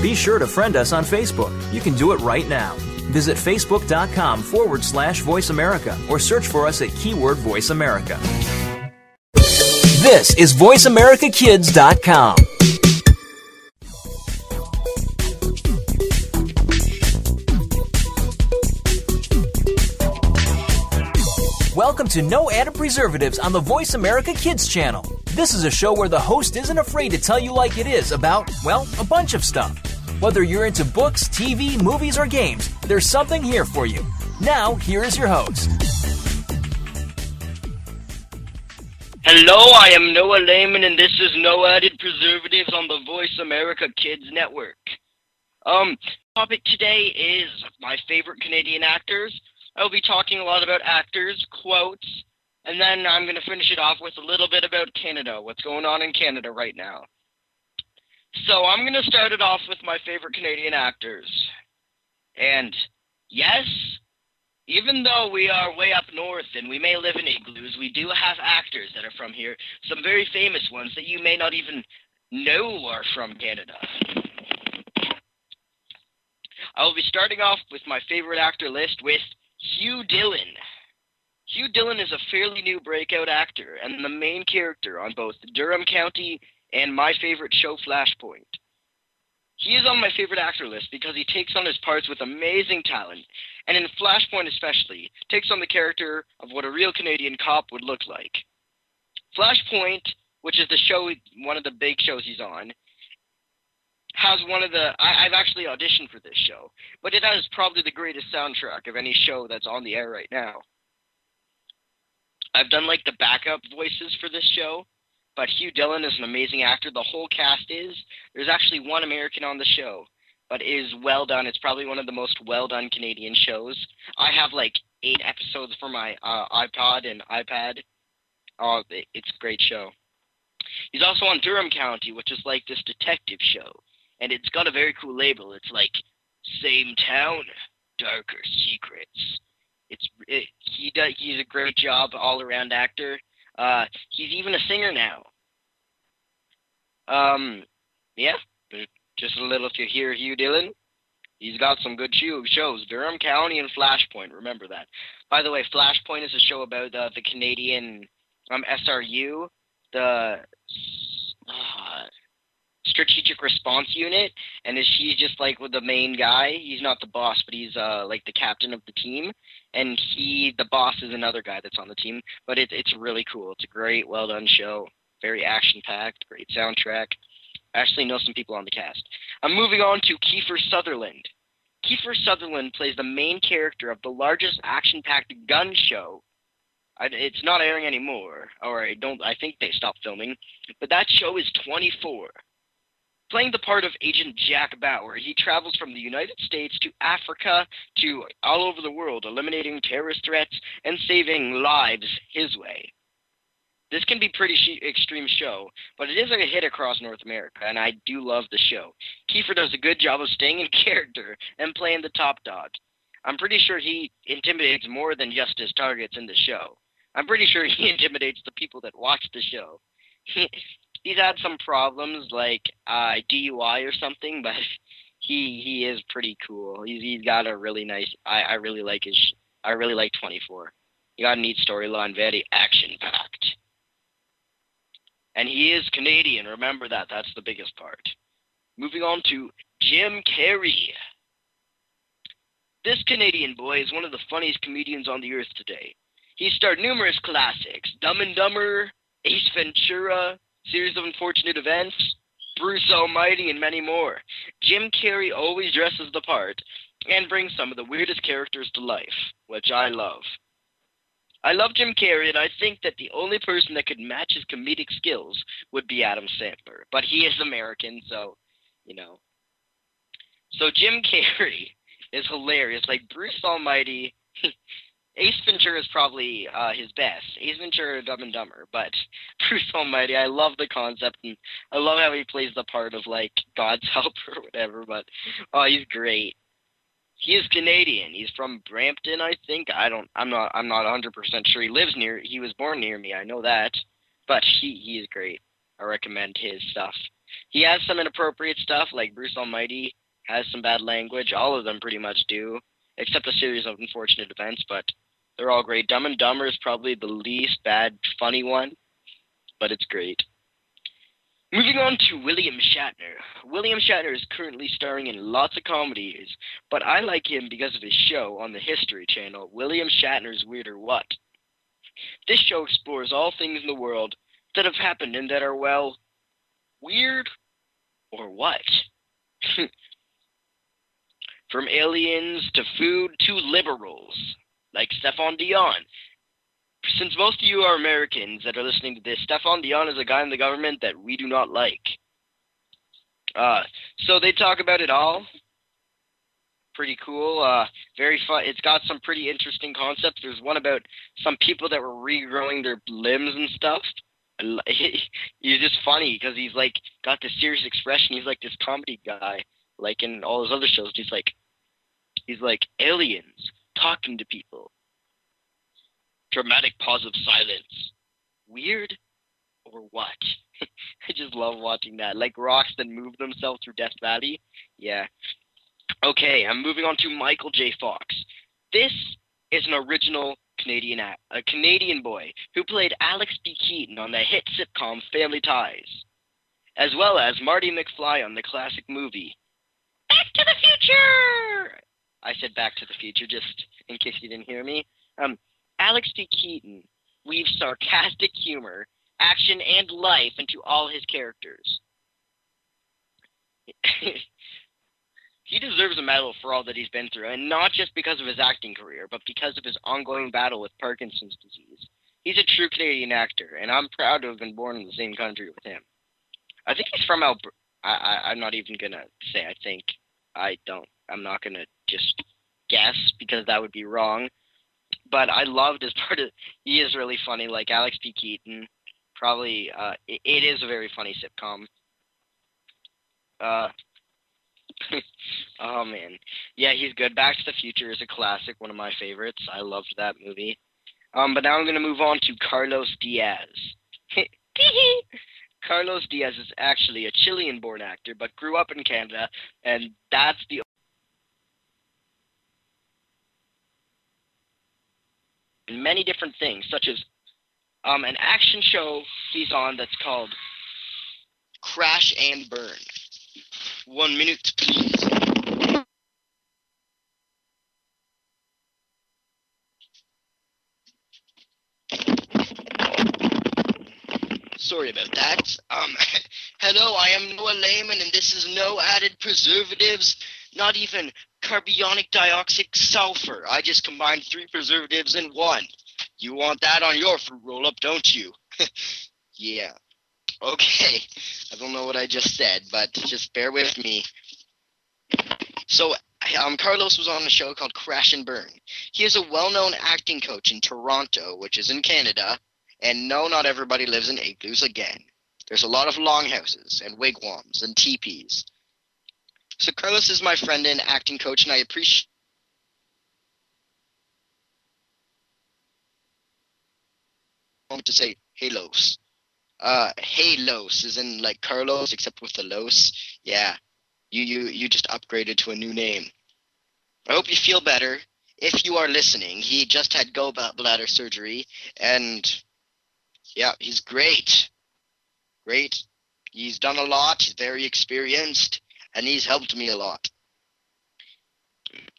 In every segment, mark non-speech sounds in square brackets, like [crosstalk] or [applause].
Be sure to friend us on Facebook. You can do it right now. Visit facebook.com forward slash voice America or search for us at keyword voice America. This is voiceamericakids.com. Welcome to No Added Preservatives on the Voice America Kids channel. This is a show where the host isn't afraid to tell you like it is about, well, a bunch of stuff. Whether you're into books, TV, movies, or games, there's something here for you. Now, here is your host. Hello, I am Noah Lehman, and this is No Added Preservatives on the Voice America Kids Network. Um, topic today is my favorite Canadian actors. I'll be talking a lot about actors, quotes, and then I'm going to finish it off with a little bit about Canada, what's going on in Canada right now. So I'm going to start it off with my favorite Canadian actors. And yes, even though we are way up north and we may live in igloos, we do have actors that are from here, some very famous ones that you may not even know are from Canada. I will be starting off with my favorite actor list with Hugh Dillon. Hugh Dillon is a fairly new breakout actor and the main character on both Durham County and my favorite show, Flashpoint. He is on my favorite actor list because he takes on his parts with amazing talent, and in Flashpoint especially, takes on the character of what a real Canadian cop would look like. Flashpoint, which is the show, one of the big shows he's on, has one of the. I, I've actually auditioned for this show, but it has probably the greatest soundtrack of any show that's on the air right now. I've done like the backup voices for this show, but Hugh Dillon is an amazing actor. The whole cast is. There's actually one American on the show, but is well done. It's probably one of the most well done Canadian shows. I have like eight episodes for my uh, iPod and iPad. Oh, it's a great show. He's also on Durham County, which is like this detective show and it's got a very cool label. It's like same town, darker secrets. It's it, he does he's a great job all around actor. Uh, he's even a singer now. Um, yeah, just a little you hear Hugh Dillon. He's got some good shows. Durham County and Flashpoint. Remember that. By the way, Flashpoint is a show about uh, the Canadian um, SRU, the uh, strategic response unit, and is he's just like with the main guy. He's not the boss, but he's uh like the captain of the team, and he the boss is another guy that's on the team. But it's it's really cool. It's a great, well done show. Very action packed. Great soundtrack. I actually know some people on the cast. I'm moving on to Kiefer Sutherland. Kiefer Sutherland plays the main character of the largest action-packed gun show it's not airing anymore, or I don't. I think they stopped filming. But that show is 24. Playing the part of Agent Jack Bauer, he travels from the United States to Africa to all over the world, eliminating terrorist threats and saving lives his way. This can be pretty sh- extreme show, but it is like a hit across North America, and I do love the show. Kiefer does a good job of staying in [laughs] character and playing the top dog. I'm pretty sure he intimidates more than just his targets in the show. I'm pretty sure he [laughs] intimidates the people that watch the show. [laughs] he's had some problems like uh, DUI or something, but he he is pretty cool. He's he's got a really nice. I I really like his. I really like 24. He got a neat storyline, very action packed. And he is Canadian. Remember that. That's the biggest part. Moving on to Jim Carrey. This Canadian boy is one of the funniest comedians on the earth today. He starred numerous classics Dumb and Dumber, Ace Ventura, Series of Unfortunate Events, Bruce Almighty, and many more. Jim Carrey always dresses the part and brings some of the weirdest characters to life, which I love. I love Jim Carrey, and I think that the only person that could match his comedic skills would be Adam Sandler. But he is American, so, you know. So Jim [laughs] Carrey is hilarious. Like Bruce Almighty, [laughs] Ace Ventura is probably uh, his best. Ace Ventura, Dumb and Dumber, but [laughs] Bruce Almighty, I love the concept and I love how he plays the part of like God's helper or whatever. But oh, he's great. He is Canadian. He's from Brampton, I think. I don't. I'm not. I'm not 100 percent sure. He lives near. He was born near me. I know that. But he he is great. I recommend his stuff. he has some inappropriate stuff, like Bruce Almighty has some bad language. All of them pretty much do, except a series of unfortunate events, but they're all great. Dumb and Dumber is probably the least bad, funny one, but it's great. Moving on to William Shatner. William Shatner is currently starring in lots of comedies, but I like him because of his show on the History Channel, William Shatner's Weird or What. This show explores all things in the world that have happened and that are, well, weird or what? [laughs] From aliens to food to liberals, like Stéphane Dion, since most of you are Americans that are listening to this, Stéphane Dion is a guy in the government that we do not like. Uh, so they talk about it all. Pretty cool. Uh, very fun. It's got some pretty interesting concepts. There's one about some people that were regrowing their limbs and stuff. [laughs] He's just funny because he's like got this serious expression. He's like this comedy guy, like in all his other shows. He's like, he's like aliens talking to people dramatic pause of silence. Weird or what? [laughs] I just love watching that. Like rocks that move themselves through Death Valley. Yeah. Okay, I'm moving on to Michael J. Fox. This is an original Canadian act, a Canadian boy who played Alex P. Keaton on the hit sitcom Family Ties, as well as Marty McFly on the classic movie Back to the Future. I said Back to the Future just in case you didn't hear me. Um, Alex P. Keaton weaves sarcastic humor, action, and life into all his characters. [laughs] he deserves a medal for all that he's been through, and not just because of his acting career, but because of his ongoing battle with Parkinson's disease. He's a true Canadian actor, and I'm proud to have been born in the same country with him. I think he's from Alberta. I, I, I'm not even gonna say I think. I don't. I'm not gonna just guess because that would be wrong but I loved his part of. He is really funny, like Alex P. Keaton. Probably, uh, it, it is a very funny sitcom. Uh, [laughs] oh man, yeah, he's good. Back to the Future is a classic, one of my favorites. I loved that movie. Um, but now I'm gonna move on to Carlos Diaz. [laughs] Carlos Diaz is actually a Chilean-born actor, but grew up in Canada, and that's the and many different things, such as um, an action show he's on that's called Crash and Burn. One minute, please. Sorry about that. Um, [laughs] hello, I am Noah Layman, and this is no added preservatives, not even carbonic dioxide sulfur. I just combined three preservatives in one. You want that on your fruit roll up, don't you? [laughs] yeah. Okay. I don't know what I just said, but just bear with me. So, um, Carlos was on a show called Crash and Burn. He is a well known acting coach in Toronto, which is in Canada. And no, not everybody lives in igloos again. There's a lot of longhouses and wigwams and teepees. So Carlos is my friend and acting coach, and I appreciate. Want to say halos. Uh, halos is in like Carlos, except with the los. Yeah, you you you just upgraded to a new name. I hope you feel better. If you are listening, he just had gallbladder surgery, and yeah, he's great. Great. He's done a lot. He's very experienced and he's helped me a lot.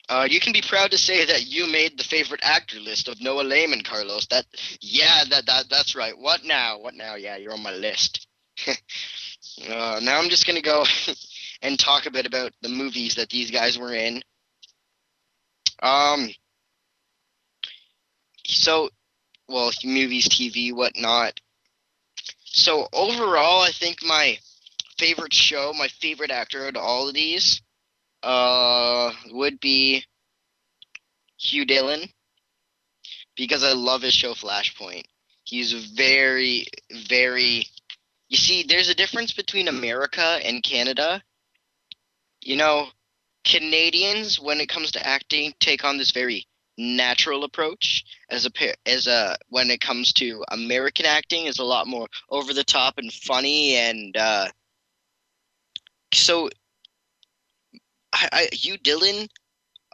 Uh, you can be proud to say that you made the favorite actor list of Noah Layman, Carlos. That, yeah, that, that that's right. What now? What now? Yeah, you're on my list. [laughs] uh, now I'm just gonna go [laughs] and talk a bit about the movies that these guys were in. Um. So, well, movies, TV, whatnot. So overall, I think my favorite show, my favorite actor out of all of these, uh, would be Hugh Dillon because I love his show Flashpoint. He's very, very. You see, there's a difference between America and Canada. You know, Canadians, when it comes to acting, take on this very natural approach as a as a when it comes to American acting is a lot more over the top and funny and uh, so I, I Hugh Dillon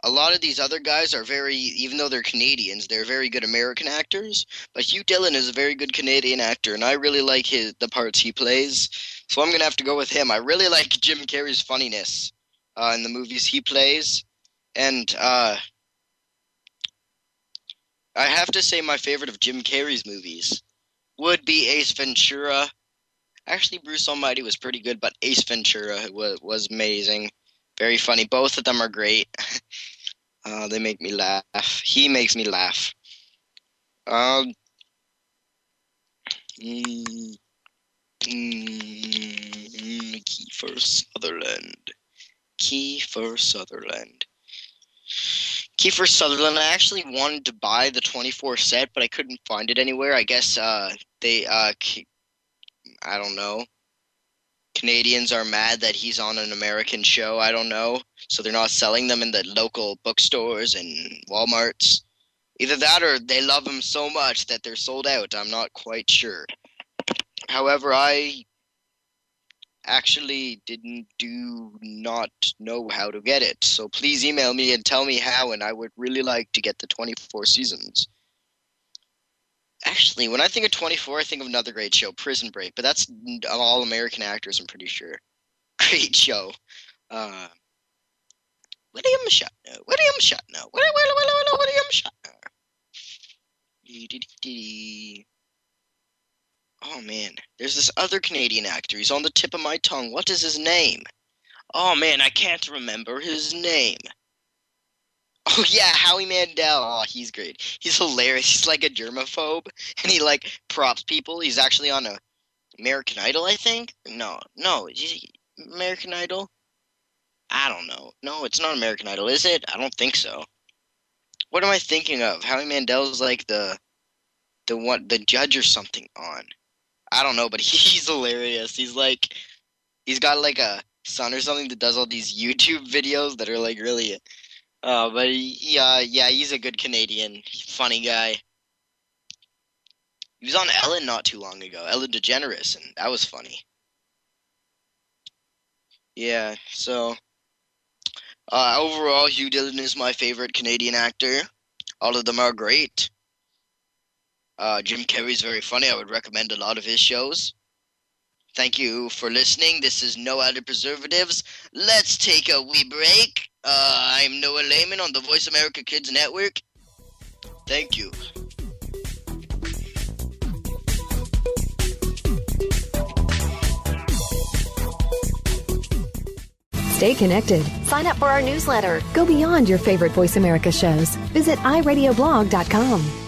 a lot of these other guys are very, even though they're Canadians, they're very good American actors. But Hugh Dillon is a very good Canadian actor, and I really like his the parts he plays. So I'm gonna have to go with him. I really [laughs] like Jim Carrey's funniness uh, in the movies he plays, and uh, I have to say my favorite of Jim Carrey's movies would be Ace Ventura. Actually, Bruce Almighty was pretty good, but Ace Ventura was was amazing. Very funny. Both of them are great. [laughs] Uh, they make me laugh. He makes me laugh. Um. Mm, mm, Kiefer Sutherland. Kiefer Sutherland. Kiefer Sutherland. I actually wanted to buy the 24 set, but I couldn't find it anywhere. I guess uh, they. Uh, I don't know. Canadians are mad that he's on an American show. I don't know. So they're not selling them in the local bookstores and Walmarts. Either that or they love him so much that they're sold out. I'm not quite sure. However, I actually didn't do not know how to get it. So please email me and tell me how and I would really like to get the 24 seasons. Actually, when I think of 24, I think of another great show, Prison Break, but that's all American actors, I'm pretty sure. [laughs] Great show. Uh, William Shatner. William Shatner. William, William, William Shatner. Oh man, there's this other Canadian actor. He's on the tip of my tongue. What is his name? Oh man, I can't remember his name. Oh [laughs] yeah, Howie Mandel. Oh, he's great. He's hilarious. He's like a germaphobe, [laughs] and he like props people. He's actually on a American Idol, I think. No, no, American Idol. I don't know. No, it's not American Idol, is it? I don't think so. What am I thinking of? Howie Mandel's like the the one the judge or something on. I don't know, but [laughs] he's hilarious. He's like he's got like a son or something that does all these YouTube videos that are like really uh, but yeah, yeah, he's a good Canadian, funny guy. He was on Ellen not too long ago, Ellen DeGeneres, and that was funny. Yeah, so uh, overall, Hugh Dillon is my favorite Canadian actor. All of them are great. Uh, Jim Carrey's very funny. I would recommend a lot of his shows. Thank you for listening. This is No Added Preservatives. Let's take a wee break. Uh, I'm Noah Lehman on the Voice America Kids Network. Thank you. Stay connected. Sign up for our newsletter. Go beyond your favorite Voice America shows. Visit iradioblog.com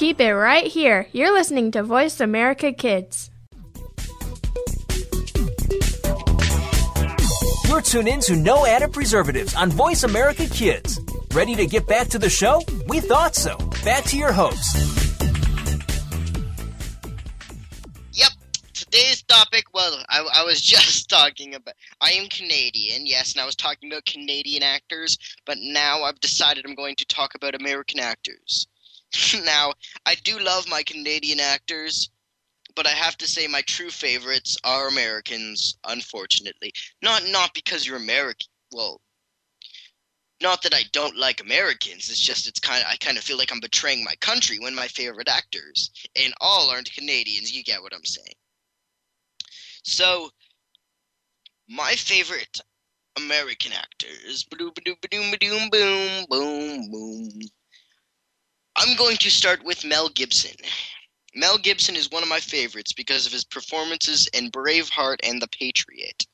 Keep it right here. You're listening to Voice America Kids. You're tuned in to No Added Preservatives on Voice America Kids. Ready to get back to the show? We thought so. Back to your host. Yep. Today's topic, well, I, I was [laughs] just talking about. I am Canadian, yes, and I was talking about Canadian actors, but now I've decided I'm going to talk about American actors. [laughs] now, I do love my Canadian actors, but I have to say my true favorites are Americans, unfortunately. Not not because you're American. Well, not that I don't like Americans. It's just it's kind of I kind of feel like I'm betraying my country when my favorite actors and all aren't Canadians. You get what I'm saying? So, my favorite American actors. Boom, boom, boom, boom, boom. I'm going to start with Mel Gibson. Mel Gibson is one of my favorites because of his performances in Braveheart and The Patriot.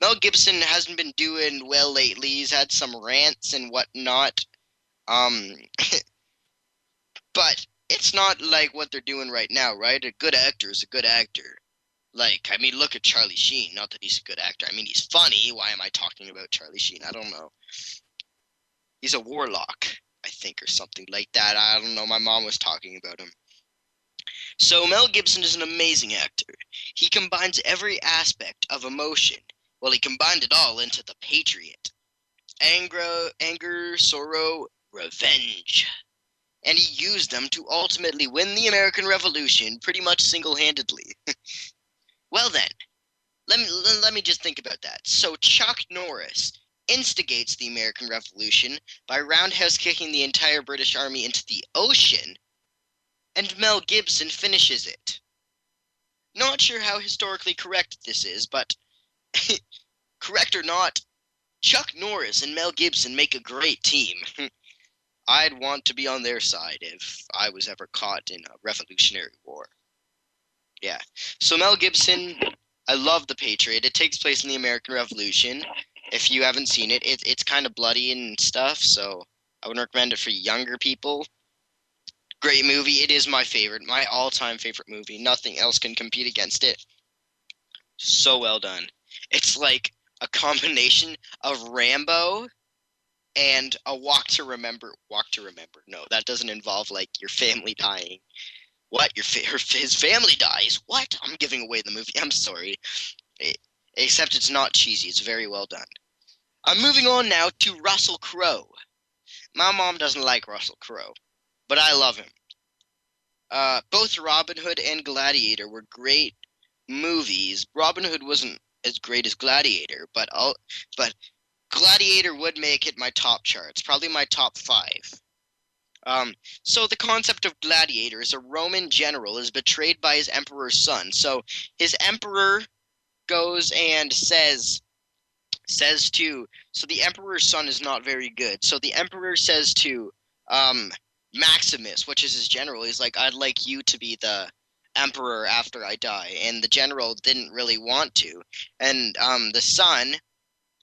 Mel Gibson hasn't been doing well lately. He's had some rants and whatnot. Um, [laughs] but it's not like what they're doing right now, right? A good actor is a good actor. Like, I mean, look at Charlie Sheen. Not that he's a good actor. I mean, he's funny. Why am I talking about Charlie Sheen? I don't know. He's a warlock. I think, or something like that. I don't know. My mom was talking about him. So Mel Gibson is an amazing actor. He combines every aspect of emotion. Well, he combined it all into The Patriot. Anger, anger, sorrow, revenge. And he used them to ultimately win the American Revolution pretty much single-handedly. [laughs] well then, let me let me just think about that. So Chuck Norris instigates the American Revolution by roundhouse kicking the entire British army into the ocean, and Mel Gibson finishes it. Not sure how historically correct this is, but [laughs] correct or not, Chuck Norris and Mel Gibson make a great team. [laughs] I'd want to be on their side if I was ever caught in a Revolutionary War. Yeah. So Mel Gibson, I love The Patriot. It takes place in the American Revolution if you haven't seen it, it it's kind of bloody and stuff. So I would recommend it for younger people. Great movie. It is my favorite, my all-time favorite movie. Nothing else can compete against it. So well done. It's like a combination of Rambo and a Walk to Remember. Walk to Remember. No, that doesn't involve like your family dying. What? Your fa- his family dies? What? I'm giving away the movie. I'm sorry. It, except it's not cheesy. It's very well done. I'm moving on now to Russell Crowe. My mom doesn't like Russell Crowe, but I love him. Uh, both Robin Hood and Gladiator were great movies. Robin Hood wasn't as great as Gladiator, but I'll, but Gladiator would make it my top charts, probably my top five. Um, so the concept of Gladiator is a Roman general is betrayed by his emperor's son. So his emperor goes and says says to so the emperor's son is not very good. So the emperor says to um, Maximus, which is his general, he's like, "I'd like you to be the emperor after I die," and the general didn't really want to, and um, the son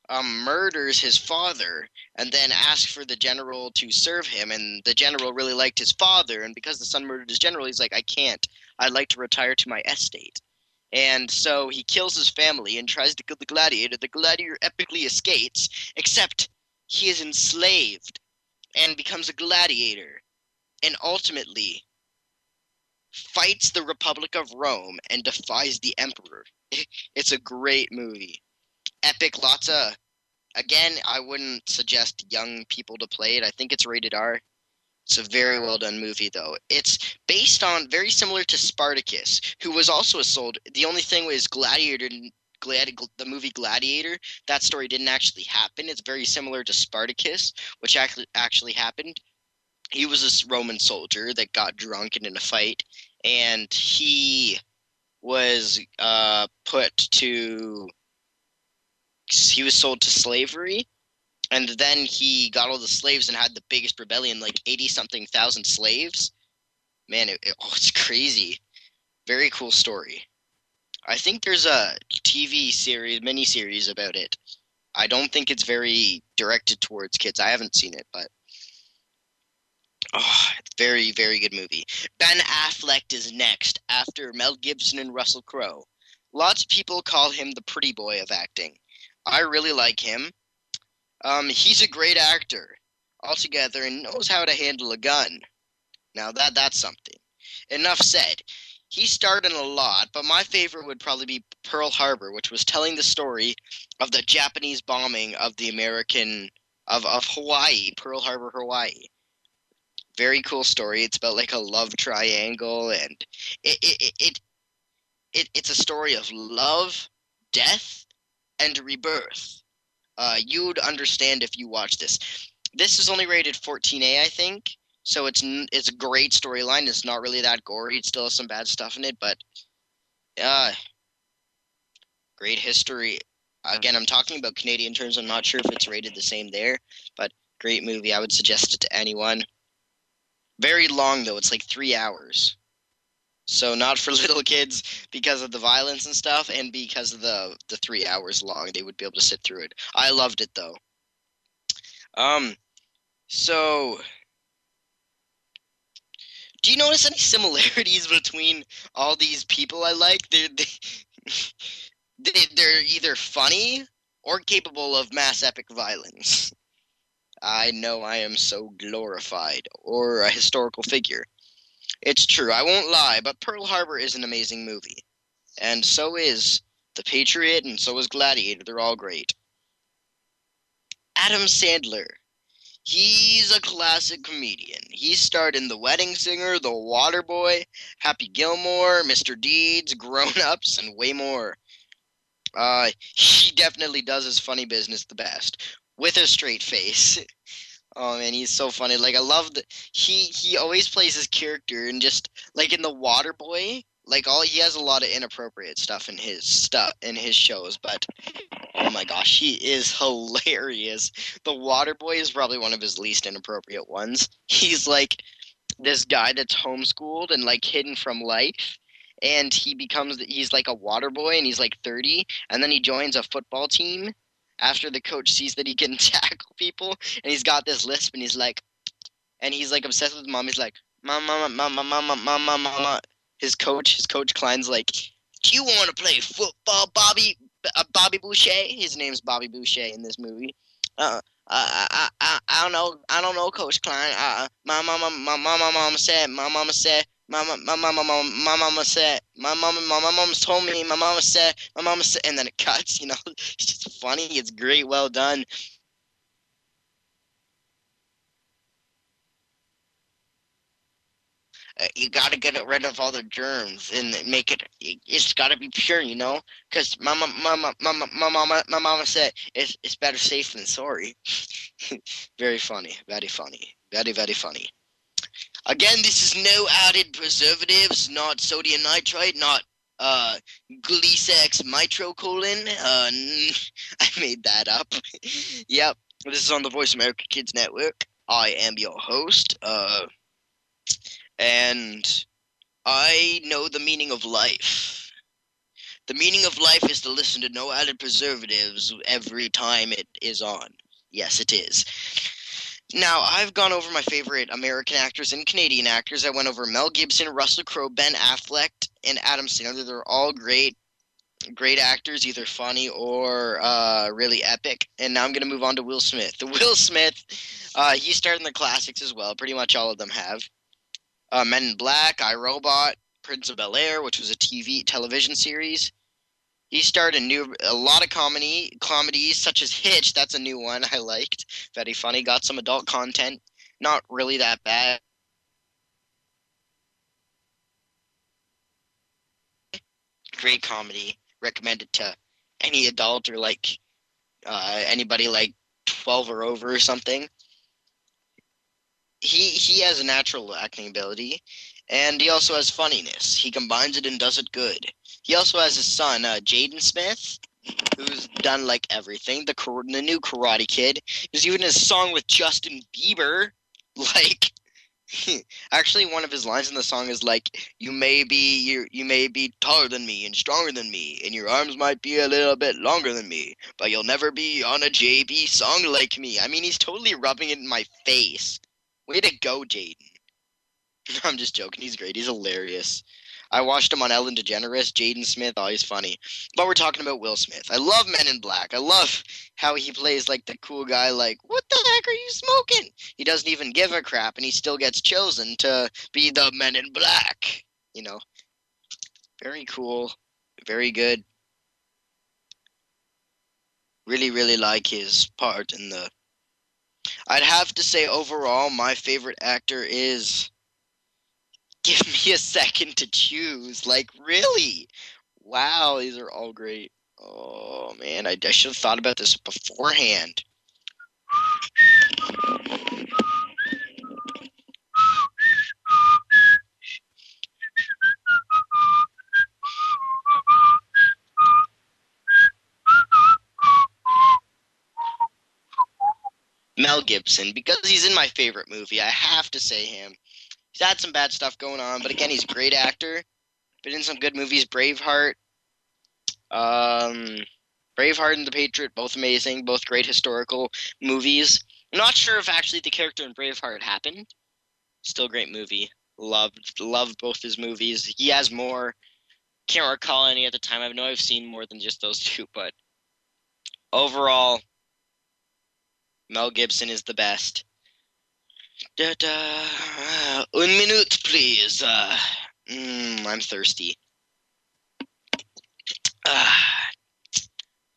um, murders his father and then asks for the general to serve him, and the general really liked his father, and because the son murdered his general, he's like, "I can't. I'd like to retire to my estate." And so he kills his family and tries to kill the gladiator. The gladiator epically escapes, except he is enslaved and becomes a gladiator and ultimately fights the Republic of Rome and defies the emperor. [laughs] It's a great movie. Epic, lots of. Again, I wouldn't suggest young people to play it. I think it's rated R. It's a very well done movie, though. It's based on very similar to Spartacus, who was also a soldier. The only thing was Gladiator. Gladi- the movie Gladiator. That story didn't actually happen. It's very similar to Spartacus, which actually actually happened. he was this Roman soldier that got drunk and in a fight, and he was uh, put to he was sold to slavery and then he got all the slaves and had the biggest rebellion like 80 something thousand slaves. Man it, it, oh, it's crazy. Very cool story. I think there's a tv series mini series about it. I don't think it's very directed towards kids. I haven't seen it but oh very very good movie. Ben affleck is next after mel gibson and russell crowe. Lots of people call him the pretty boy of acting. I really like him. Um, he's a great actor altogether and knows how to handle a gun. Now that that's something. Enough said. He starred in a lot, but my favorite would probably be Pearl Harbor, which was telling the story of the Japanese bombing of the American of, of Hawaii, Pearl Harbor, Hawaii. Very cool story. It's about like a love triangle and it it, it, it, it it's a story of love, death, and rebirth. Uh, you would understand if you watch this. This is only rated 14A, I think, so it's it's a great storyline. It's not really that gory. It still has some bad stuff in it, but uh, great history. Again, I'm talking about Canadian terms. I'm not sure if it's rated the same there, but great movie. I would suggest it to anyone. Very long though. It's like three hours. So not for [laughs] little kids because of the violence and stuff, and because of the the three hours long, they would be able to sit through it. I loved it though. Um, so do you notice any similarities [laughs] between all these people I like? They're they, [laughs] they they're either funny or capable of mass epic violence. I know I am so glorified, or a historical figure. It's true, I won't lie, but Pearl Harbor is an amazing movie. And so is The Patriot, and so is Gladiator. They're all great. Adam Sandler. He's a classic comedian. He starred in The Wedding Singer, The Waterboy, Happy Gilmore, Mr. Deeds, Grown Ups, and way more. Uh, he definitely does his funny business the best, with a straight face. [laughs] Oh man, he's so funny. Like I love that he he always plays his character and just like in the Water Boy, like all he has a lot of inappropriate stuff in his stuff in his shows, but oh my gosh, he is [laughs] hilarious. The Water Boy is probably one of his least inappropriate ones. He's like this guy that's homeschooled and like hidden from life and he becomes he's like a water boy and he's like 30 and then he joins a football team after the coach sees that he can [laughs] tackle people and he's got this lisp and he's like and he's like obsessed with mom he's like mom mama mama mama mama mama his coach his coach Klein's like do you want to play football Bobby uh, Bobby Boucher his name's Bobby Boucher in this movie uh, uh, I, I, I don't know. I don't know, Coach Klein. Uh, my mama, my mama, mama said. My mama said my my my mama my mama said my mama my, my mama told me my mama said my mama said and then it cuts you know [laughs] it's just funny it's great well done. Uh, you got to get rid of all the germs and make it it's got to be pure you know because my mama my, my, my mama my mama said it's, it's better safe than sorry. [laughs] Very funny very funny very very funny Again, this is no added preservatives, not sodium nitrite, not uh, Glycex mitrocolin. Uh, [laughs] I made that up. [laughs] yep, this is on the Voice America Kids Network. I am your host, uh, and I know the meaning of life. The meaning of life is to listen to no added preservatives every time it is on. Yes, it is. Now, I've gone over my favorite American actors and Canadian actors. I went over Mel Gibson, Russell Crowe, Ben Affleck, and Adam Sandler. They're all great, great actors, either funny or uh, really epic. And now I'm going to move on to Will Smith. The [laughs] Will Smith, uh, he starred in the classics as well. Pretty much all of them have. Uh, Men in Black, I Robot, Prince of Bel Air, which was a TV television series. He starred in new a lot of comedy comedies such as Hitch. That's a new one I liked. Very funny. Got some adult content. Not really that bad. Great comedy. Recommended to any adult or like uh, anybody like twelve or over or something. he he has a natural acting ability, and he also has funniness. He combines it and does it good. He also has his son, uh, Jaden Smith, who's done like everything. The the new Karate Kid. There's even in a song with Justin Bieber. [laughs] Like, [laughs] actually, one of his lines in the song is like, "You may be you you may be taller than me and stronger than me, and your arms might be a little bit longer than me, but you'll never be on a JB song like me." I mean, he's totally rubbing it in my face. Way to go, Jaden. [laughs] I'm just joking. He's great. He's hilarious. I watched him on Ellen DeGeneres. Jaden Smith, oh, he's funny. But we're talking about Will Smith. I love Men in Black. I love how he plays like the cool guy, like, what the heck are you smoking? He doesn't even give a crap, and he still gets chosen to be the Men in Black. You know, very cool, very good. Really, really like his part in the. I'd have to say, overall, my favorite actor is give me a second to choose. Like, really? Wow, these are all great. Oh, man, I, I should have thought about this beforehand. Mel Gibson, because he's in my favorite movie, I have to say him. He's had some bad stuff going on, but again, he's a great actor. Been in some good movies. Braveheart, um, Braveheart and The Patriot, both amazing, both great historical movies. I'm not sure if actually the character in Braveheart happened. Still great movie. Loved loved both his movies. He has more. Can't recall any at the time. I know I've seen more than just those [laughs] two, but overall, Mel Gibson is the best. Da, da. Un minute, please. Uh, mm, I'm thirsty. Uh,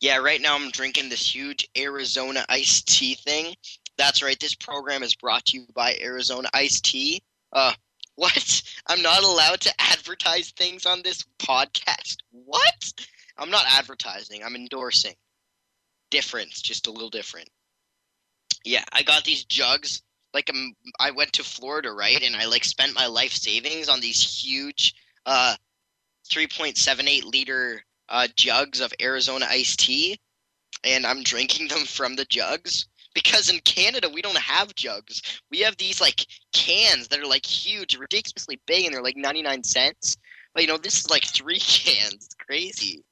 yeah, right now I'm drinking this huge Arizona iced tea thing. That's right. This program is brought to you by Arizona iced tea. Uh, what? I'm not allowed to advertise things on this podcast. What? I'm not advertising. I'm endorsing. Difference, just a little different. Yeah, I got these jugs like um, I went to Florida, right, and I like spent my life savings on these huge uh 3.78 liter uh, jugs of Arizona iced tea, and I'm drinking them from the jugs because in Canada we don't have jugs. We have these like cans that are like huge, ridiculously big, and they're like 99 cents. But you know, this is like three [laughs] cans. It's crazy.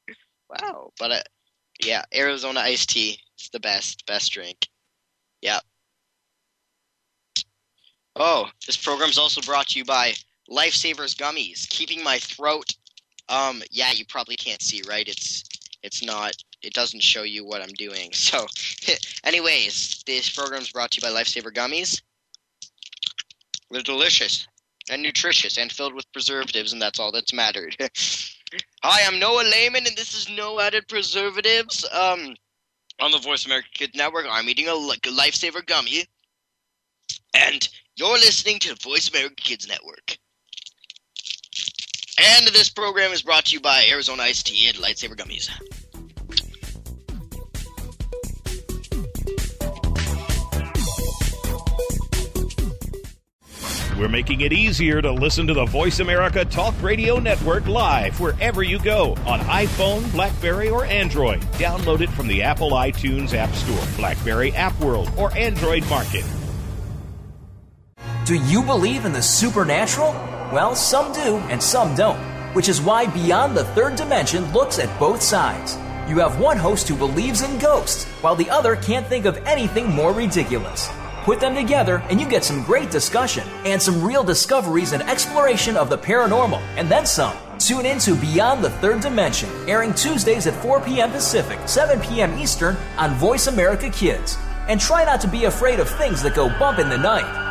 Wow. But uh, yeah, Arizona iced tea is the best, best drink. Yeah. Oh, this program is also brought to you by Lifesavers Gummies, keeping my throat. Um, yeah, you probably can't see, right? It's it's not. It doesn't show you what I'm doing. [laughs] So, [laughs] anyways, this program is brought to you by Lifesaver Gummies. They're delicious and nutritious and filled with preservatives, and that's all that's mattered. [laughs] Hi, I'm Noah Lehman, and this is No Added Preservatives. Um, on the Voice America Kids Network, I'm eating a Lifesaver Gummy, and you're listening to the Voice America Kids Network. And this program is brought to you by Arizona Ice Tea and Lightsaber Gummies. We're making it easier to listen to the Voice America Talk Radio Network live wherever you go on iPhone, Blackberry, or Android. Download it from the Apple iTunes App Store, Blackberry App World, or Android Market. Do you believe in the supernatural? Well, some do and some don't, which is why Beyond the Third Dimension looks at both sides. You have one host who believes in ghosts, while the other can't think of anything more ridiculous. Put them together and you get some great discussion and some real discoveries and exploration of the paranormal, and then some. Tune in to Beyond the Third Dimension, airing Tuesdays at 4 p.m. Pacific, 7 p.m. Eastern on Voice America Kids. And try not to be afraid of things that go bump in the night.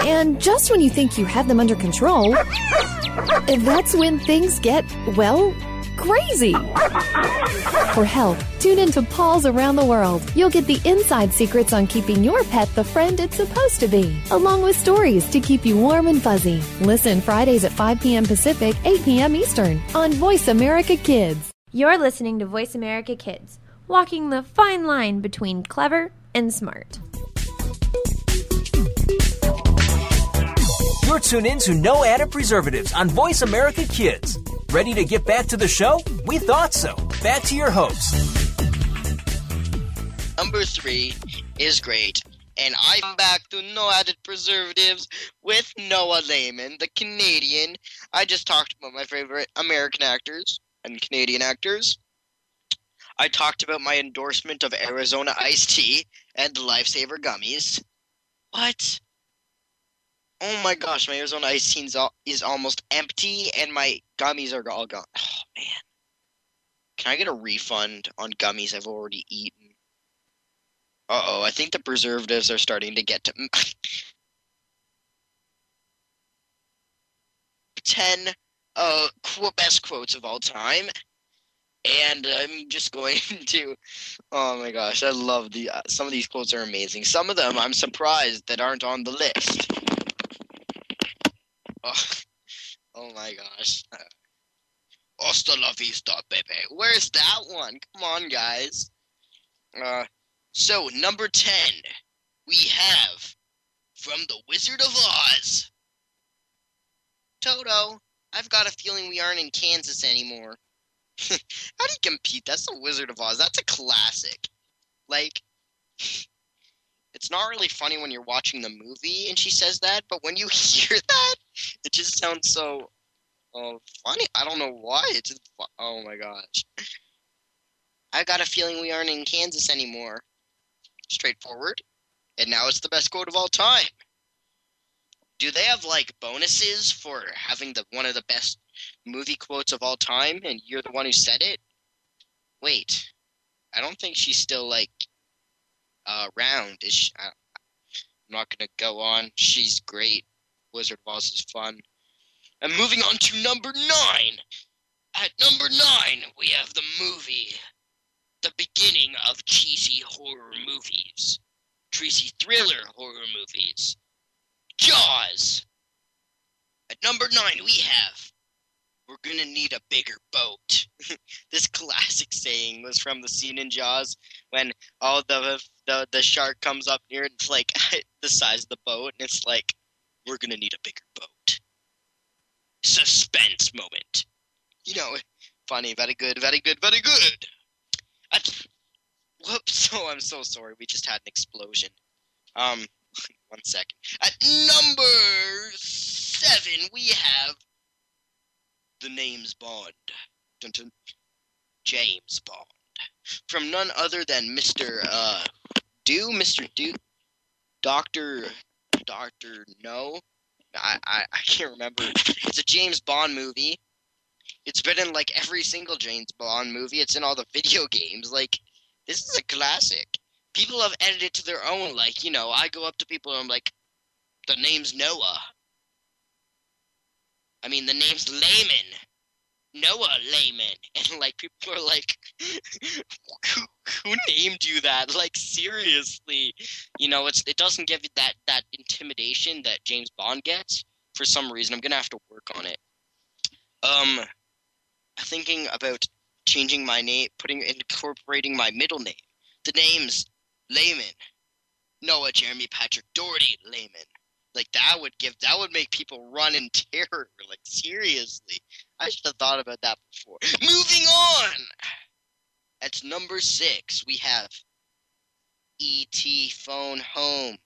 And just when you think you have them under control, that's when things get, well, crazy. For help, tune into Paws Around the World. You'll get the inside secrets on keeping your pet the friend it's supposed to be, along with stories to keep you warm and fuzzy. Listen Fridays at 5 p.m. Pacific, 8 p.m. Eastern on Voice America Kids. You're listening to Voice America Kids, walking the fine line between clever and smart. You're tuned in to No Added Preservatives on Voice America Kids. Ready to get back to the show? We thought so. Back to your host. Number three is great. And I'm back to No Added Preservatives with Noah Lehman, the Canadian. I just talked about my favorite American actors and Canadian actors. I talked about my endorsement of Arizona iced tea and Lifesaver gummies. What? Oh my gosh, my Arizona ice tea is, almost empty and my gummies are all gone. Oh man. Can I get a refund on gummies I've already eaten? Uh oh, I think the preservatives are starting to get to. 10 uh, best quotes of all time. And I'm just going [laughs] to. Oh my gosh, I love the. Uh, some of these quotes are amazing. Some of them I'm surprised that aren't on the list. Oh, [laughs] oh my gosh. Hasta la vista, baby. Where's that one? Come on, guys. Uh, so, number 10, we have from The Wizard of Oz. Toto, I've got a feeling we aren't in Kansas anymore. [laughs] How do you compete? That's The Wizard of Oz. That's a classic. Like, [laughs] it's not really funny when you're watching the movie and she says that, but when you hear that, it just sounds so oh, funny. I don't know why. It's just, oh my gosh. I got a feeling we aren't in Kansas anymore. Straightforward. And now it's the best quote of all time. Do they have like bonuses for having the one of the best movie quotes of all time and you're the one who said it? Wait. I don't think she's still like uh, around. Is she, I, I'm not gonna go on. She's great. Wizard of Oz is fun. And moving on to number nine. At number nine, we have the movie, the beginning of cheesy horror movies, cheesy thriller horror movies, Jaws. At number nine, we have, we're gonna need a bigger boat. [laughs] this classic saying was from the scene in Jaws when all the the the shark comes up near it, it's like [laughs] the size of the boat, and it's like, we're gonna need a bigger boat. Suspense moment. You know, funny, very good, very good, very good. At, whoops! [laughs] Oh, I'm so sorry. We just had an explosion. Um, [laughs] one second. At number seven, we have the name's Bond. Dun, dun. James Bond. From none other than Mr. Uh, Do, Mr. Do, Doctor, Doctor No. I, I, I can't remember. It's a James Bond movie. It's been in like every single James Bond movie. It's in all the video [laughs] games. Like, this is a classic. People have edited it to their own. Like, you know, I go up to people and I'm like, the name's Noah. I mean, the name's Layman. Noah Layman. [laughs] And, like, people are like, [laughs] who, who named you that? [laughs] Like, seriously. You know, it's it doesn't give you that, that intimidation that James Bond gets for some reason. I'm to have to work on it. Um, thinking about changing my name, putting, incorporating my middle name. The name's layman. Noah Jeremy Patrick Doherty layman. Like that would give that would make people run in terror. Like seriously, I should have thought about that before. [laughs] Moving on. At number six, we have E.T. Phone Home.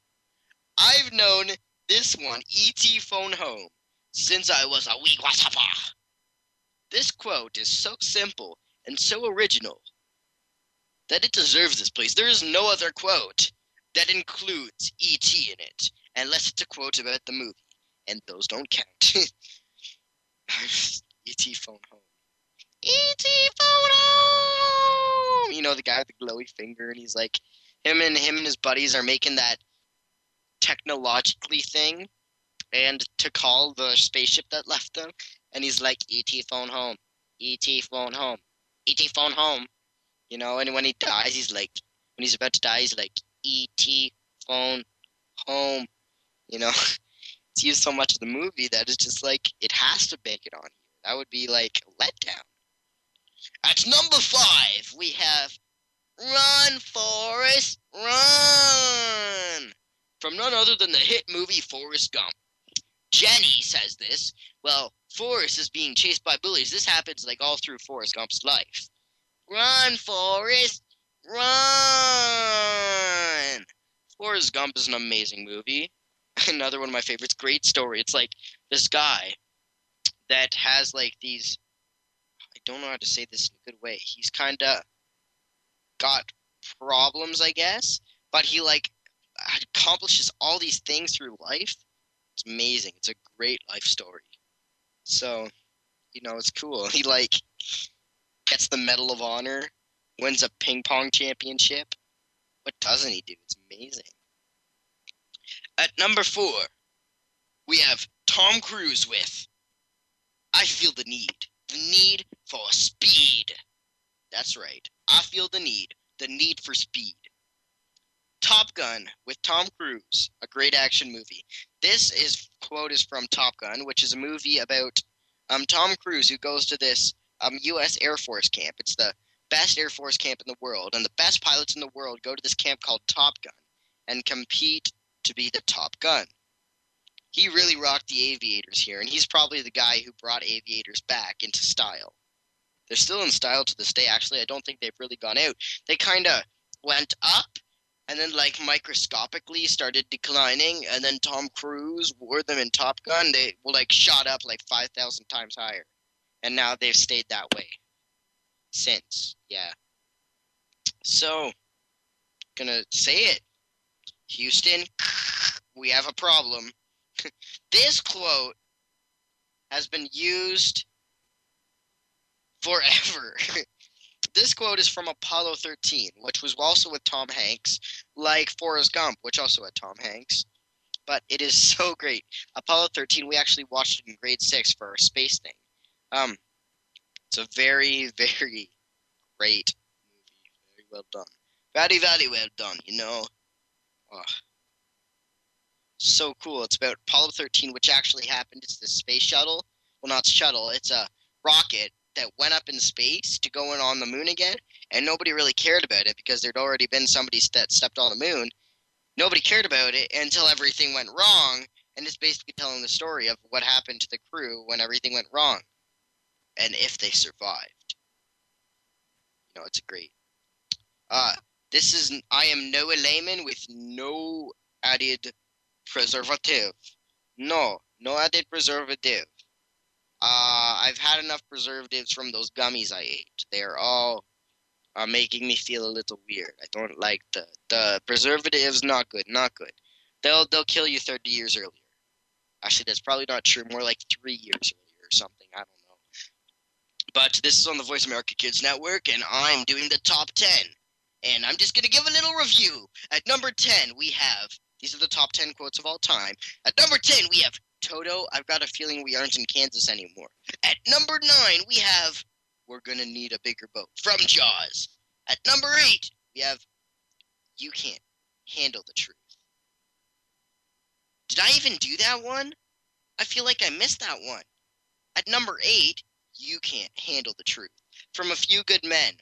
I've known this one, E.T. Phone Home, since I was a wee wasapa. This quote is so simple and so original that it deserves this place. There is no other quote that includes E.T. in it, unless it's a quote about the movie, and those don't count. [laughs] [laughs] E.T. Phone Home. E.T. Phone Home! You know, the guy with the glowy finger, and he's like, him and him and his buddies are making that technologically thing, and to call the spaceship that left them, and he's like, "Et phone home, Et phone home, Et phone home," you know. And when he dies, he's like, when he's about to die, he's like, "Et phone home," you know. [laughs] it's used so much in the movie that it's just like it has to make it on. That would be like letdown. At number five, we have Run, Forrest, run! From none other than the hit movie Forrest Gump. Jenny says this. Well, Forrest is being chased by bullies. This happens like all through Forrest Gump's life. Run, Forrest, run! Forrest Gump is an amazing movie. [laughs] Another one of my favorites. Great story. It's like this guy that has like these. I don't know how to say this in a good way. He's kind of got problems, I guess, but he like accomplishes all these things through life. It's amazing. It's a great life story. So, you know, it's cool. He like gets the Medal of Honor, wins a ping pong championship. What doesn't he do? It's amazing. At number four, we have Tom Cruise with I Feel the Need. The need for speed. That's right. I feel the need. The need for speed. Top Gun with Tom Cruise, a great action movie. This is quote is from Top Gun, which is a movie about um, Tom Cruise who goes to this um, U.S. Air Force camp. It's the best Air Force camp in the world, and the best pilots in the world go to this camp called Top Gun and compete to be the Top Gun. He really rocked the aviators here, and he's probably the guy who brought aviators back into style. They're still in style to this day. Actually, I don't think they've really gone out. They kind of went up and then like microscopically started declining and then Tom Cruise wore them in Top Gun they well like shot up like 5000 times higher and now they've stayed that way since yeah so gonna say it Houston we have a problem this quote has been used forever [laughs] this quote is from Apollo 13, which was also with Tom Hanks, like Forrest Gump, which also had Tom Hanks. But it is so great. Apollo 13, we actually watched it in grade six for our space thing. Um, it's a very, very great movie. Very well done. Very, very well done. You know. Oh. So cool. It's about Apollo 13, which actually happened. It's the space shuttle. Well, not shuttle. It's a rocket that went up in space to go in on the moon again, and nobody really cared about it because there'd already been somebody that stepped on the moon. Nobody cared about it until everything went wrong, and it's basically telling the story of what happened to the crew when everything went wrong, and if they survived. You know, it's a great. Uh, this is I am Noah Layman with no added preservative. No, no added preservative. Uh, I've had enough preservatives from those gummies I ate. They're all uh, making me feel a little weird. I don't like the the preservatives. Not good. Not good. They'll they'll kill you 30 years earlier. Actually, that's probably not true. More like three years earlier or something. I don't know. But this is on the Voice America Kids Network, and I'm doing the top 10. And I'm just gonna give a little review. At number 10, we have these are the top 10 quotes of all time. At number 10, we have Toto, I've got a feeling we aren't in Kansas anymore. At number nine, we have We're Gonna Need a Bigger Boat from Jaws. At number eight, we have You Can't Handle the Truth. Did I even do that one? I feel like I missed that one. At number eight, You Can't Handle the Truth from A Few Good Men.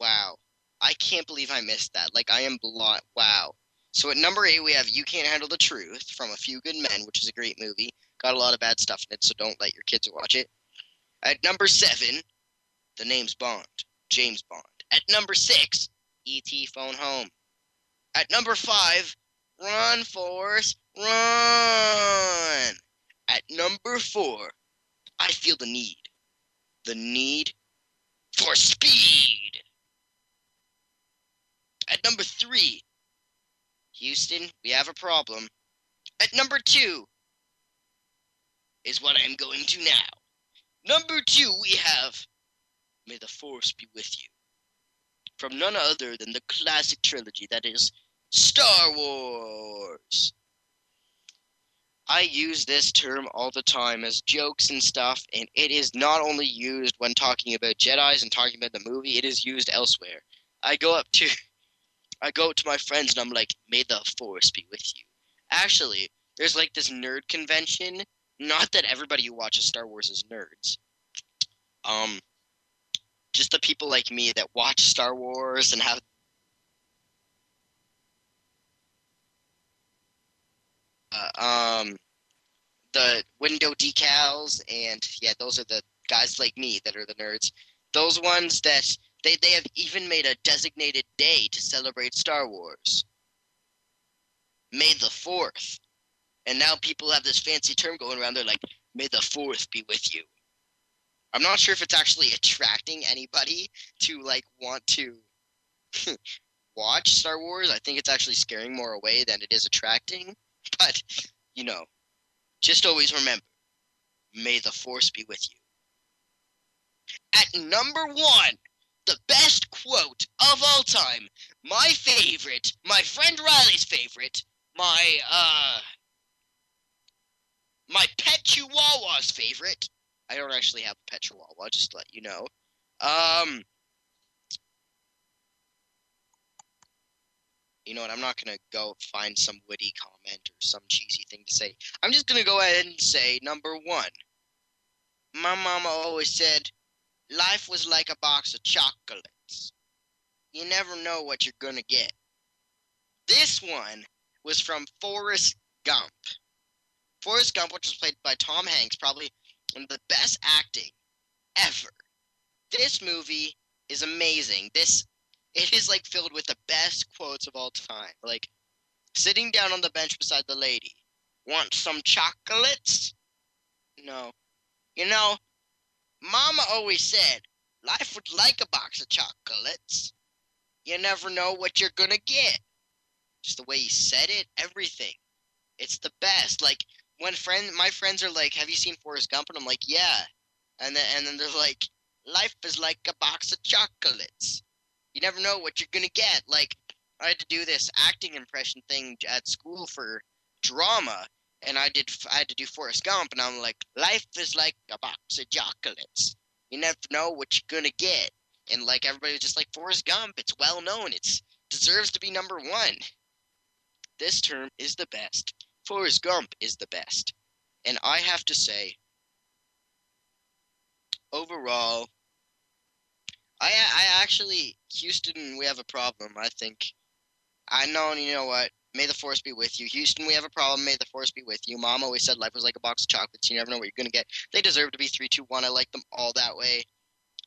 Wow. I can't believe I missed that. Like I am blind. Wow. So at number eight we have "You Can't Handle the Truth" from A Few Good Men, which is a great movie. Got a lot of bad stuff in it, so don't let your kids watch it. At number seven, the name's Bond, James Bond. At number six, E.T. Phone Home. At number five, Run Forrest, Run. At number four, I feel the need. The need for speed. At number three, Houston, we have a problem. At number two is what I'm going to now. Number two, we have May the Force be with you. From none other than the classic trilogy that is Star Wars. I use this term all the time as jokes and stuff, and it is not only used when talking about Jedi's and talking about the movie, it is used elsewhere. I go up to I go to my friends and I'm like, may the force be with you. Actually, there's like this nerd convention. Not that everybody who watches Star Wars is nerds. Um just the people like me that watch Star Wars and have uh, um the window decals and yeah those are the guys like me that are the nerds those ones that they, they have even made a designated day to celebrate star wars. May the 4th and now people have this fancy term going around. They're like may the 4th be with you. I'm not sure if it's actually attracting anybody to like want to [laughs] watch star wars. I think it's actually scaring more away than it is attracting. [laughs] But you know just always remember may the force be with you. At number one, the best quote of all time, my favorite, my friend Riley's favorite, my, uh, my pet chihuahua's favorite. I don't actually have a pet chihuahua, just to let you know. Um, you know what? I'm not gonna go find some witty comment or some cheesy thing to say. I'm just gonna go ahead and say number one. My mama always said, life was like a box of chocolates. You never know what you're gonna get. This one was from Forrest Gump. Forrest Gump, which was played by Tom Hanks, probably one of the best acting ever. This movie is amazing. This it is like filled with the best quotes of all time. Like sitting down on the bench beside the lady. Want some chocolates? No. You know, Mama always said life was like a box of chocolates. You never know what you're gonna get. Just the way he said it, everything. It's the best. Like when friend, my friends are like, "Have you seen Forrest Gump?" and I'm like, "Yeah," and then and then they're like, "Life is like a box of chocolates." you never know what you're gonna get. Like I had to do this acting impression thing at school for drama, and I did I had to do Forrest Gump, and I'm like, life is like a box of chocolates. You never know what you're gonna get, and like everybody was just like Forrest Gump. It's well known. It's deserves to be number one. This term is the best. Forrest Gump is the best, and I have to say, overall, I I actually Houston, we have a problem. I think. I know, and you know what? May the force be with you. Houston, we have a problem. May the force be with you. Mom always said life was like a box of chocolates. You never know what you're going to get. They deserve to be 3 2 1. I like them all that way.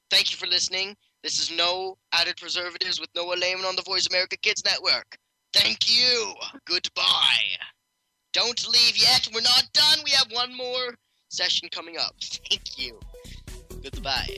Thank you for listening. This is no added preservatives with Noah Lehman on the Voice America Kids Network. Thank you. Goodbye. Don't leave yet. We're not done. We have one more session coming up. [laughs] Thank you. Goodbye.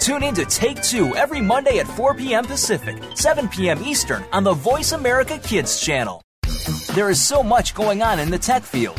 Tune in to Take Two every Monday at 4 p.m. Pacific, 7 p.m. Eastern on the Voice America Kids channel. There is so much going on in the tech field.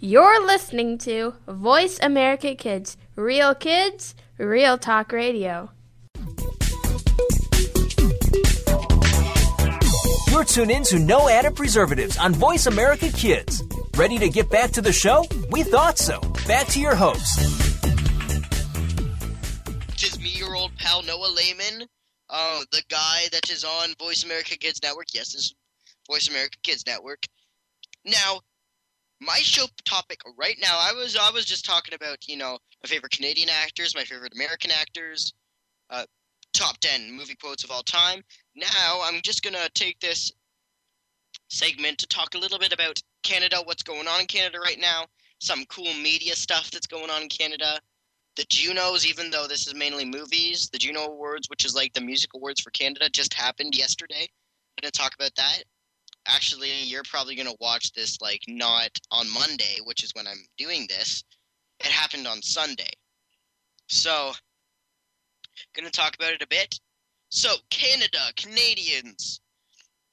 You're listening to Voice America Kids, real kids, real talk radio. You're tuned in to No Added Preservatives on Voice America Kids. Ready to get back to the show? We thought so. Back to your host. Which is me, your old pal Noah Lehman, uh, the guy that is on Voice America Kids Network. Yes, this is Voice America Kids Network. Now, my show topic right now, I was I was just talking about you know my favorite Canadian actors, my favorite American actors, uh, top ten movie quotes of all time. Now I'm just gonna take this segment to talk a little bit about Canada, what's going on in Canada right now, some cool media stuff that's going on in Canada. The Junos, even though this is mainly movies, the Juno Awards, which is like the music awards for Canada, just happened yesterday. I'm gonna talk about that actually you're probably going to watch this like not on Monday, which is when I'm doing this. It happened on Sunday. So, going to talk about it a bit. So, Canada, Canadians.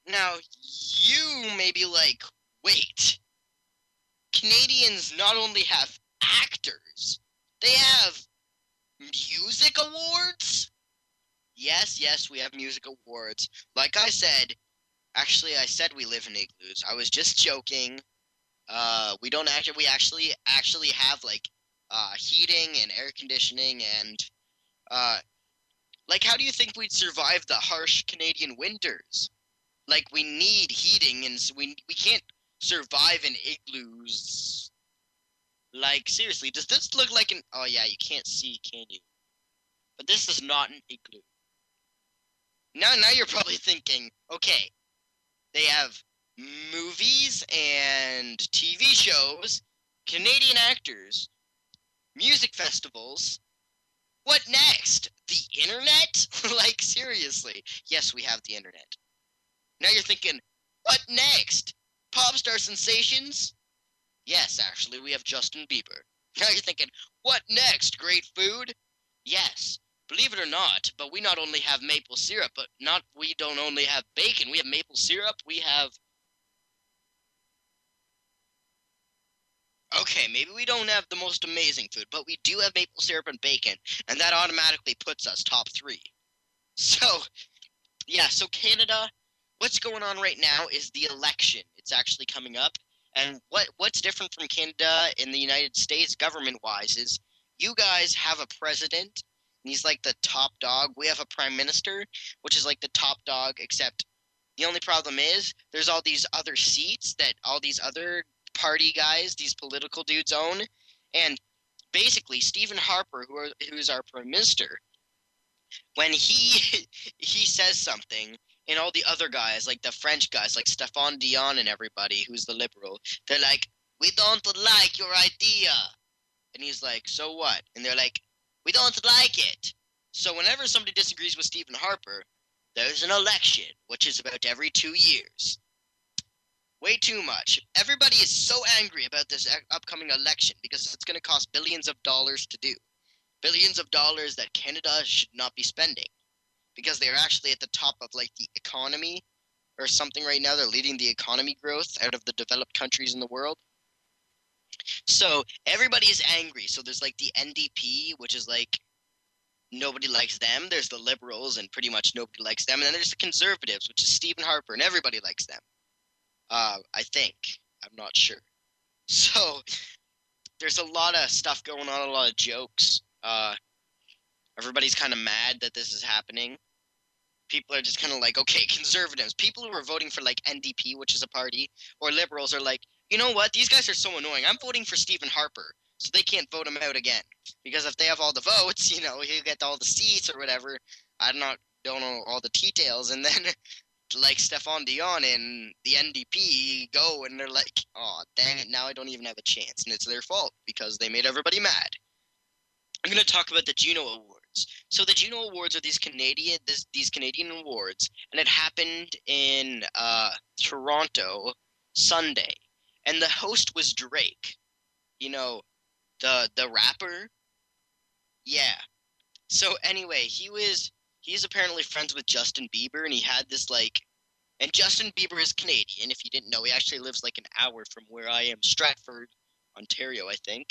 Now, you may be like, wait. Canadians not only have actors, they have music awards? Yes, yes, we have music awards. Like I said, Actually, I said we live in igloos. I was just joking. Uh, we don't actually. We actually actually have like uh, heating and air conditioning and uh, like how do you think we'd survive the harsh Canadian winters? Like we need heating and we we can't survive in igloos. Like seriously, does this look like an? Oh yeah, you can't see, can you? But this is not an igloo. Now, now you're probably thinking, okay, they have movies and TV shows, Canadian actors, music festivals. What next? The internet? [laughs] like, seriously. Yes, we have the internet. Now you're thinking, what next? Pop star sensations? Yes, actually, we have Justin Bieber. [laughs] Now you're thinking, what next? Great food? Yes. Believe it or not, but we not only have maple syrup, but not we don't only have bacon. We have maple syrup. We have Okay, maybe we don't have the most amazing food, but we do have maple syrup and bacon, and that automatically puts us top three. So, yeah, so Canada, what's going on right now is the election. It's actually coming up, and what what's different from Canada and the United States government wise is you guys have a president, he's like the top dog. We have a prime minister, which is like the top dog, except the only problem is there's all these other seats that all these other party guys, these political dudes own, and basically Stephen Harper, who are, who's our prime minister, when he [laughs] he says something, and all the other guys, like the French guys, like Stéphane Dion and everybody, who's the liberal, they're like, "We don't like your idea," and he's like, "So what?" And they're like, "We don't like it." So whenever somebody disagrees with Stephen Harper, there's an election, which is about every two years way too much. Everybody is so angry about this upcoming election because it's going to cost billions of dollars to do. Billions of dollars that Canada should not be spending because they're actually at the top of like the economy or something right now. They're leading the economy growth out of the developed countries in the world. So everybody is angry. So there's like the NDP, which is like nobody likes them. There's the liberals, and pretty much nobody likes them. And then there's the conservatives, which is Stephen Harper, and everybody likes them. Uh, I think. I'm not sure. [laughs] So there's a lot of stuff going on, a lot of jokes. Uh, everybody's kind of mad that this is happening. People are just kind of like, okay, conservatives, people who are voting for like NDP, which is a party, or liberals are like, you know what? These guys are so annoying. I'm voting for Stephen Harper, so they can't vote him out again. Because if they have all the votes, [laughs] you know, he'll get all the seats or whatever. I not don't know all the details, and then [laughs] like Stéphane Dion and the NDP go and they're like, oh, dang it, now I don't even have a chance. And it's their fault because they made everybody mad. I'm going to talk about the Juno Awards. So the Juno Awards are these Canadian this, these Canadian awards, and it happened in uh, Toronto Sunday, and the host was Drake. You know, the the rapper. Yeah. So anyway, he was he's apparently friends with Justin Bieber, and he had this like, and Justin Bieber is Canadian. If you didn't know, he actually lives like an hour from where I am, Stratford, Ontario, I think.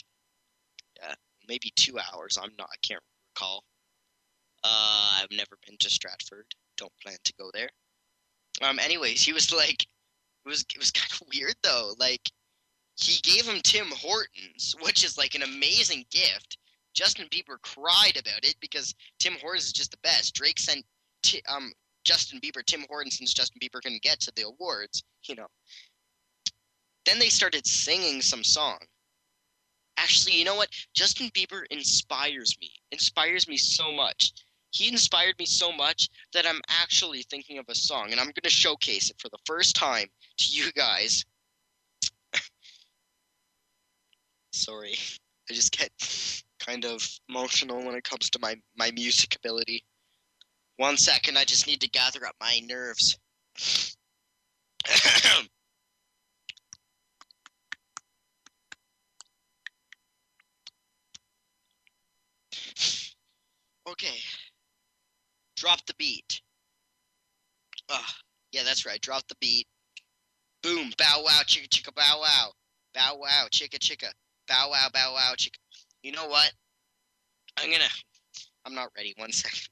Yeah, maybe two hours. I'm not. I can't recall. Uh, I've never been to Stratford. Don't plan to go there. Um. Anyways, he was like, it was it was [laughs] kind of weird though. Like, he gave him Tim Hortons, which is like an amazing gift Justin Bieber cried about it because Tim Hortons is just the best. Drake sent t- um, Justin Bieber Tim Hortons since Justin Bieber couldn't get to the awards, you know. Then they started singing some song. Actually, you know what? Justin Bieber inspires me. Inspires me so much. He inspired me so much that I'm actually thinking of a song and I'm going to showcase it for the first time to you guys. [laughs] Sorry. I just get kind of emotional when it comes to my, my music ability. One second, I just need to gather up my nerves. [coughs] okay. Drop the beat. Ah, yeah, that's right. Drop the beat. Boom, bow wow, chicka chicka bow wow. Bow wow, chicka chicka. Bow wow, bow wow, chicka. You know what? I'm gonna. I'm not ready. One second.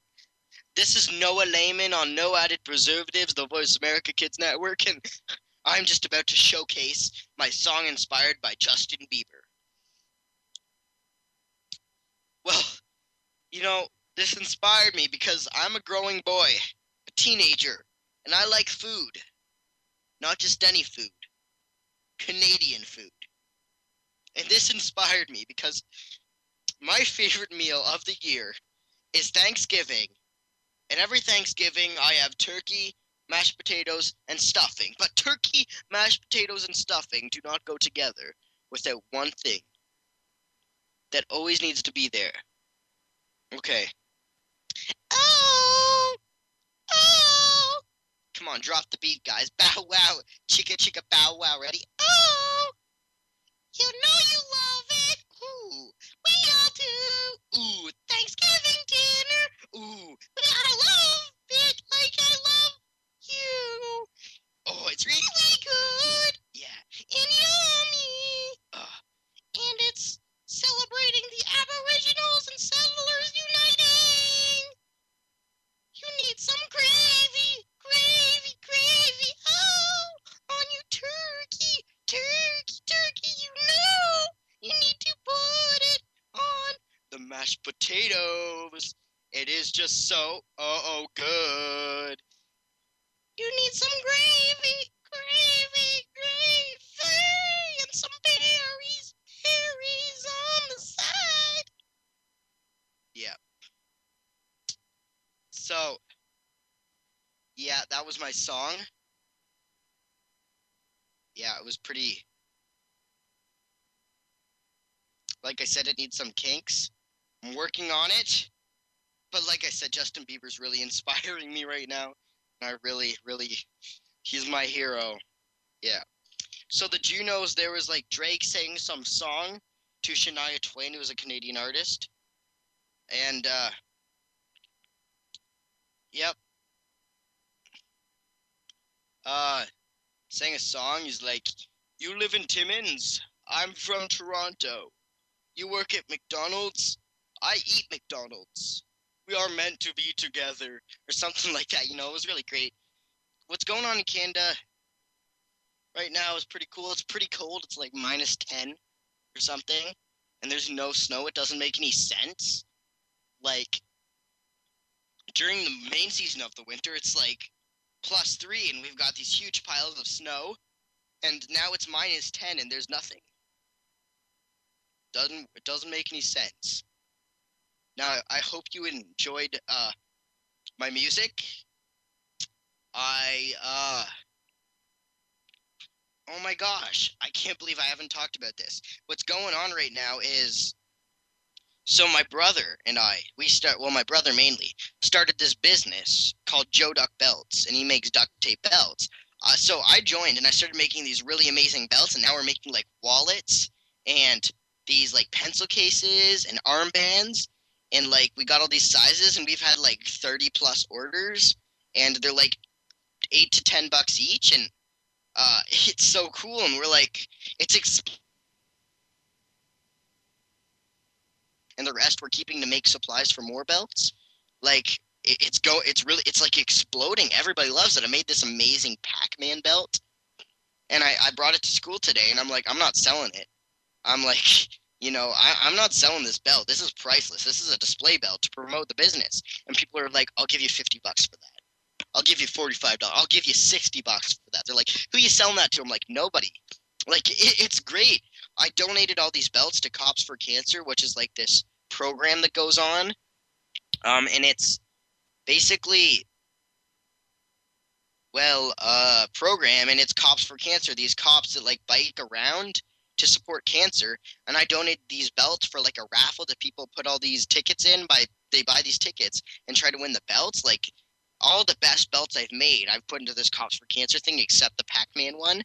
This is Noah Lehman on No Added Preservatives, the Voice America Kids Network, and I'm just about to showcase my song inspired by Justin Bieber. Well, you know, this inspired me because I'm a growing boy, a teenager, and I like food. Not just any food, Canadian food. And this inspired me because my favorite meal of the year is Thanksgiving. And every Thanksgiving, I have turkey, mashed potatoes, and stuffing. But turkey, mashed potatoes, and stuffing do not go together without one thing that always needs to be there. Okay. Oh! Oh! Come on, drop the beat, guys. [laughs] Bow wow. Chicka chicka bow wow. Ready? Oh! You know you love it. Ooh, we all do. Ooh, Thanksgiving dinner. Ooh, but I love it like I love you. Oh, it's really good. Yeah, and yummy. Uh, and it's celebrating the Aboriginals and Settlers Uniting. You need some gravy, gravy, gravy. Oh, on your turkey, turkey, turkey. You know you need to put it on the mashed potatoes. It is just so oh good. You need some gravy, yeah, that was my song. Yeah, it was pretty. Like I said, it needs some kinks. I'm working on it. But like I said, Justin Bieber's really [laughs] inspiring me right now. And I really, really, he's my hero. Yeah. So the Junos, there was like Drake sang some song to Shania Twain, who was a Canadian artist. And, uh, yep. Uh, sang a song. He's like, You live in Timmins. I'm from Toronto. You work at McDonald's. I eat McDonald's. We are meant to be together, [laughs] or something like that. You know, it was really great. What's going on in Canada right now is pretty cool. It's pretty cold. It's like minus 10 or something, and there's no snow. It doesn't make any sense. Like, during the main season of the winter, it's like plus three, and we've got these huge piles of snow, and now it's minus 10, and there's nothing. Doesn't it doesn't make any sense. Now I hope you enjoyed uh, my music. I uh Oh my gosh, I can't believe I haven't talked about this. What's going on right now is so my brother and I, we start well my brother mainly started this business called JoDuk Beltz and he makes duct tape belts. Uh, so I joined and I started making these really amazing belts and now we're making like wallets and these like pencil cases and armbands. And like we got all these sizes and we've had like 30 plus orders and they're like 8 to 10 bucks each. And uh [laughs] it's so cool. And we're like it's exp- and the rest we're keeping to make supplies for more belts. Like it, it's go it's really it's like exploding. Everybody loves it. I made this amazing pac-man belt and I, I brought it to school today and i'm like i'm not selling it. I'm like [laughs] you know I, i'm not selling this belt. This is priceless. This is a display belt to promote the business. And people are like i'll give you 50 bucks for that. I'll give you 45 dollars i'll give you 60 bucks for that. They're like who you selling that to? I'm like nobody. Like it, it's great i donated all these belts to cops for cancer which is like this program that goes on. Um and it's basically well uh program and it's cops for cancer these cops that like bike around to support cancer. And i donated these belts for like a raffle that people put all these tickets in by they buy these tickets and try to win the belts. Like all the best belts i've made i've put into this cops for cancer thing except the pac-man one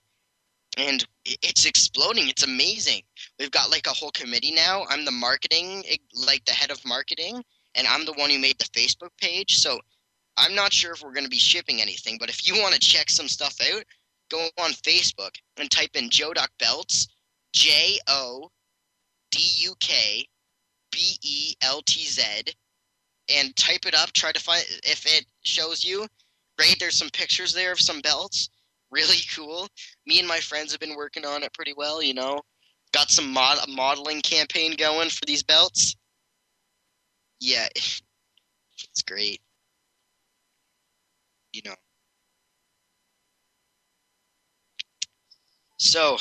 and it's exploding it's amazing we've got like a whole committee now i'm the marketing like the head of marketing and i'm the one who made the facebook page so i'm not sure if we're going to be shipping anything but if you want to check some stuff out go on facebook and type in joduk beltz J O D U K B E L T Z and type it up. Try to find if it shows you. Great, there's some pictures there of some belts. Really cool. Me and my friends have been working on it pretty well, you know. Got some mod- modeling campaign going for these belts. Yeah, [laughs] it's great. You know. So,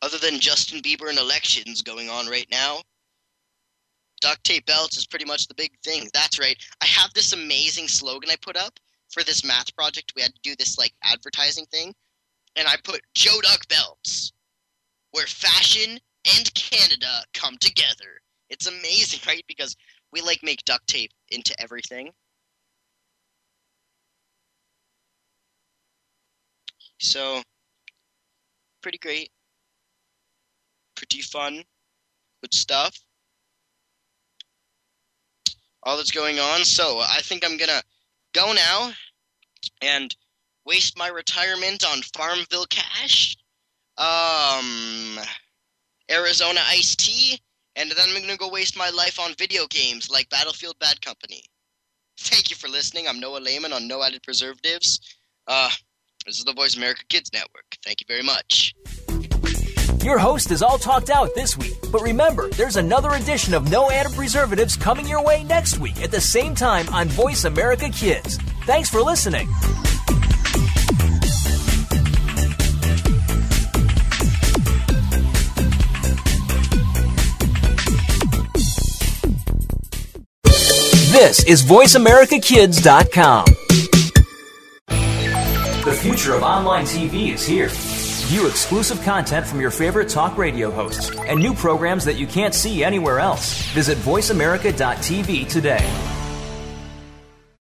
other than Justin Bieber and elections going on right now, duct tape belts is pretty much the big thing. That's right. I have this amazing slogan I put up for this math project. We had to do this like advertising thing, and I put JoDuk Beltz, where fashion and Canada come together. It's amazing, right? Because we like make duct tape into everything. So, pretty great. pretty fun. Good stuff. All that's going on. So I think I'm gonna go now and waste my retirement on Farmville Cash, um, Arizona Iced Tea, and then I'm gonna go waste my life on video games like Battlefield Bad Company. Thank you for listening. I'm Noah Lehman on No Added Preservatives. Uh, this is the Voice America Kids Network. Thank you very much. Your host is all talked out this week, but remember, there's another edition of No Added Preservatives coming your way next week at the same time on Voice America Kids. Thanks for listening. This is VoiceAmericaKids.com. The future of online TV is here. View exclusive content from your favorite talk radio hosts and new programs that you can't see anywhere else. Visit VoiceAmerica.tv today.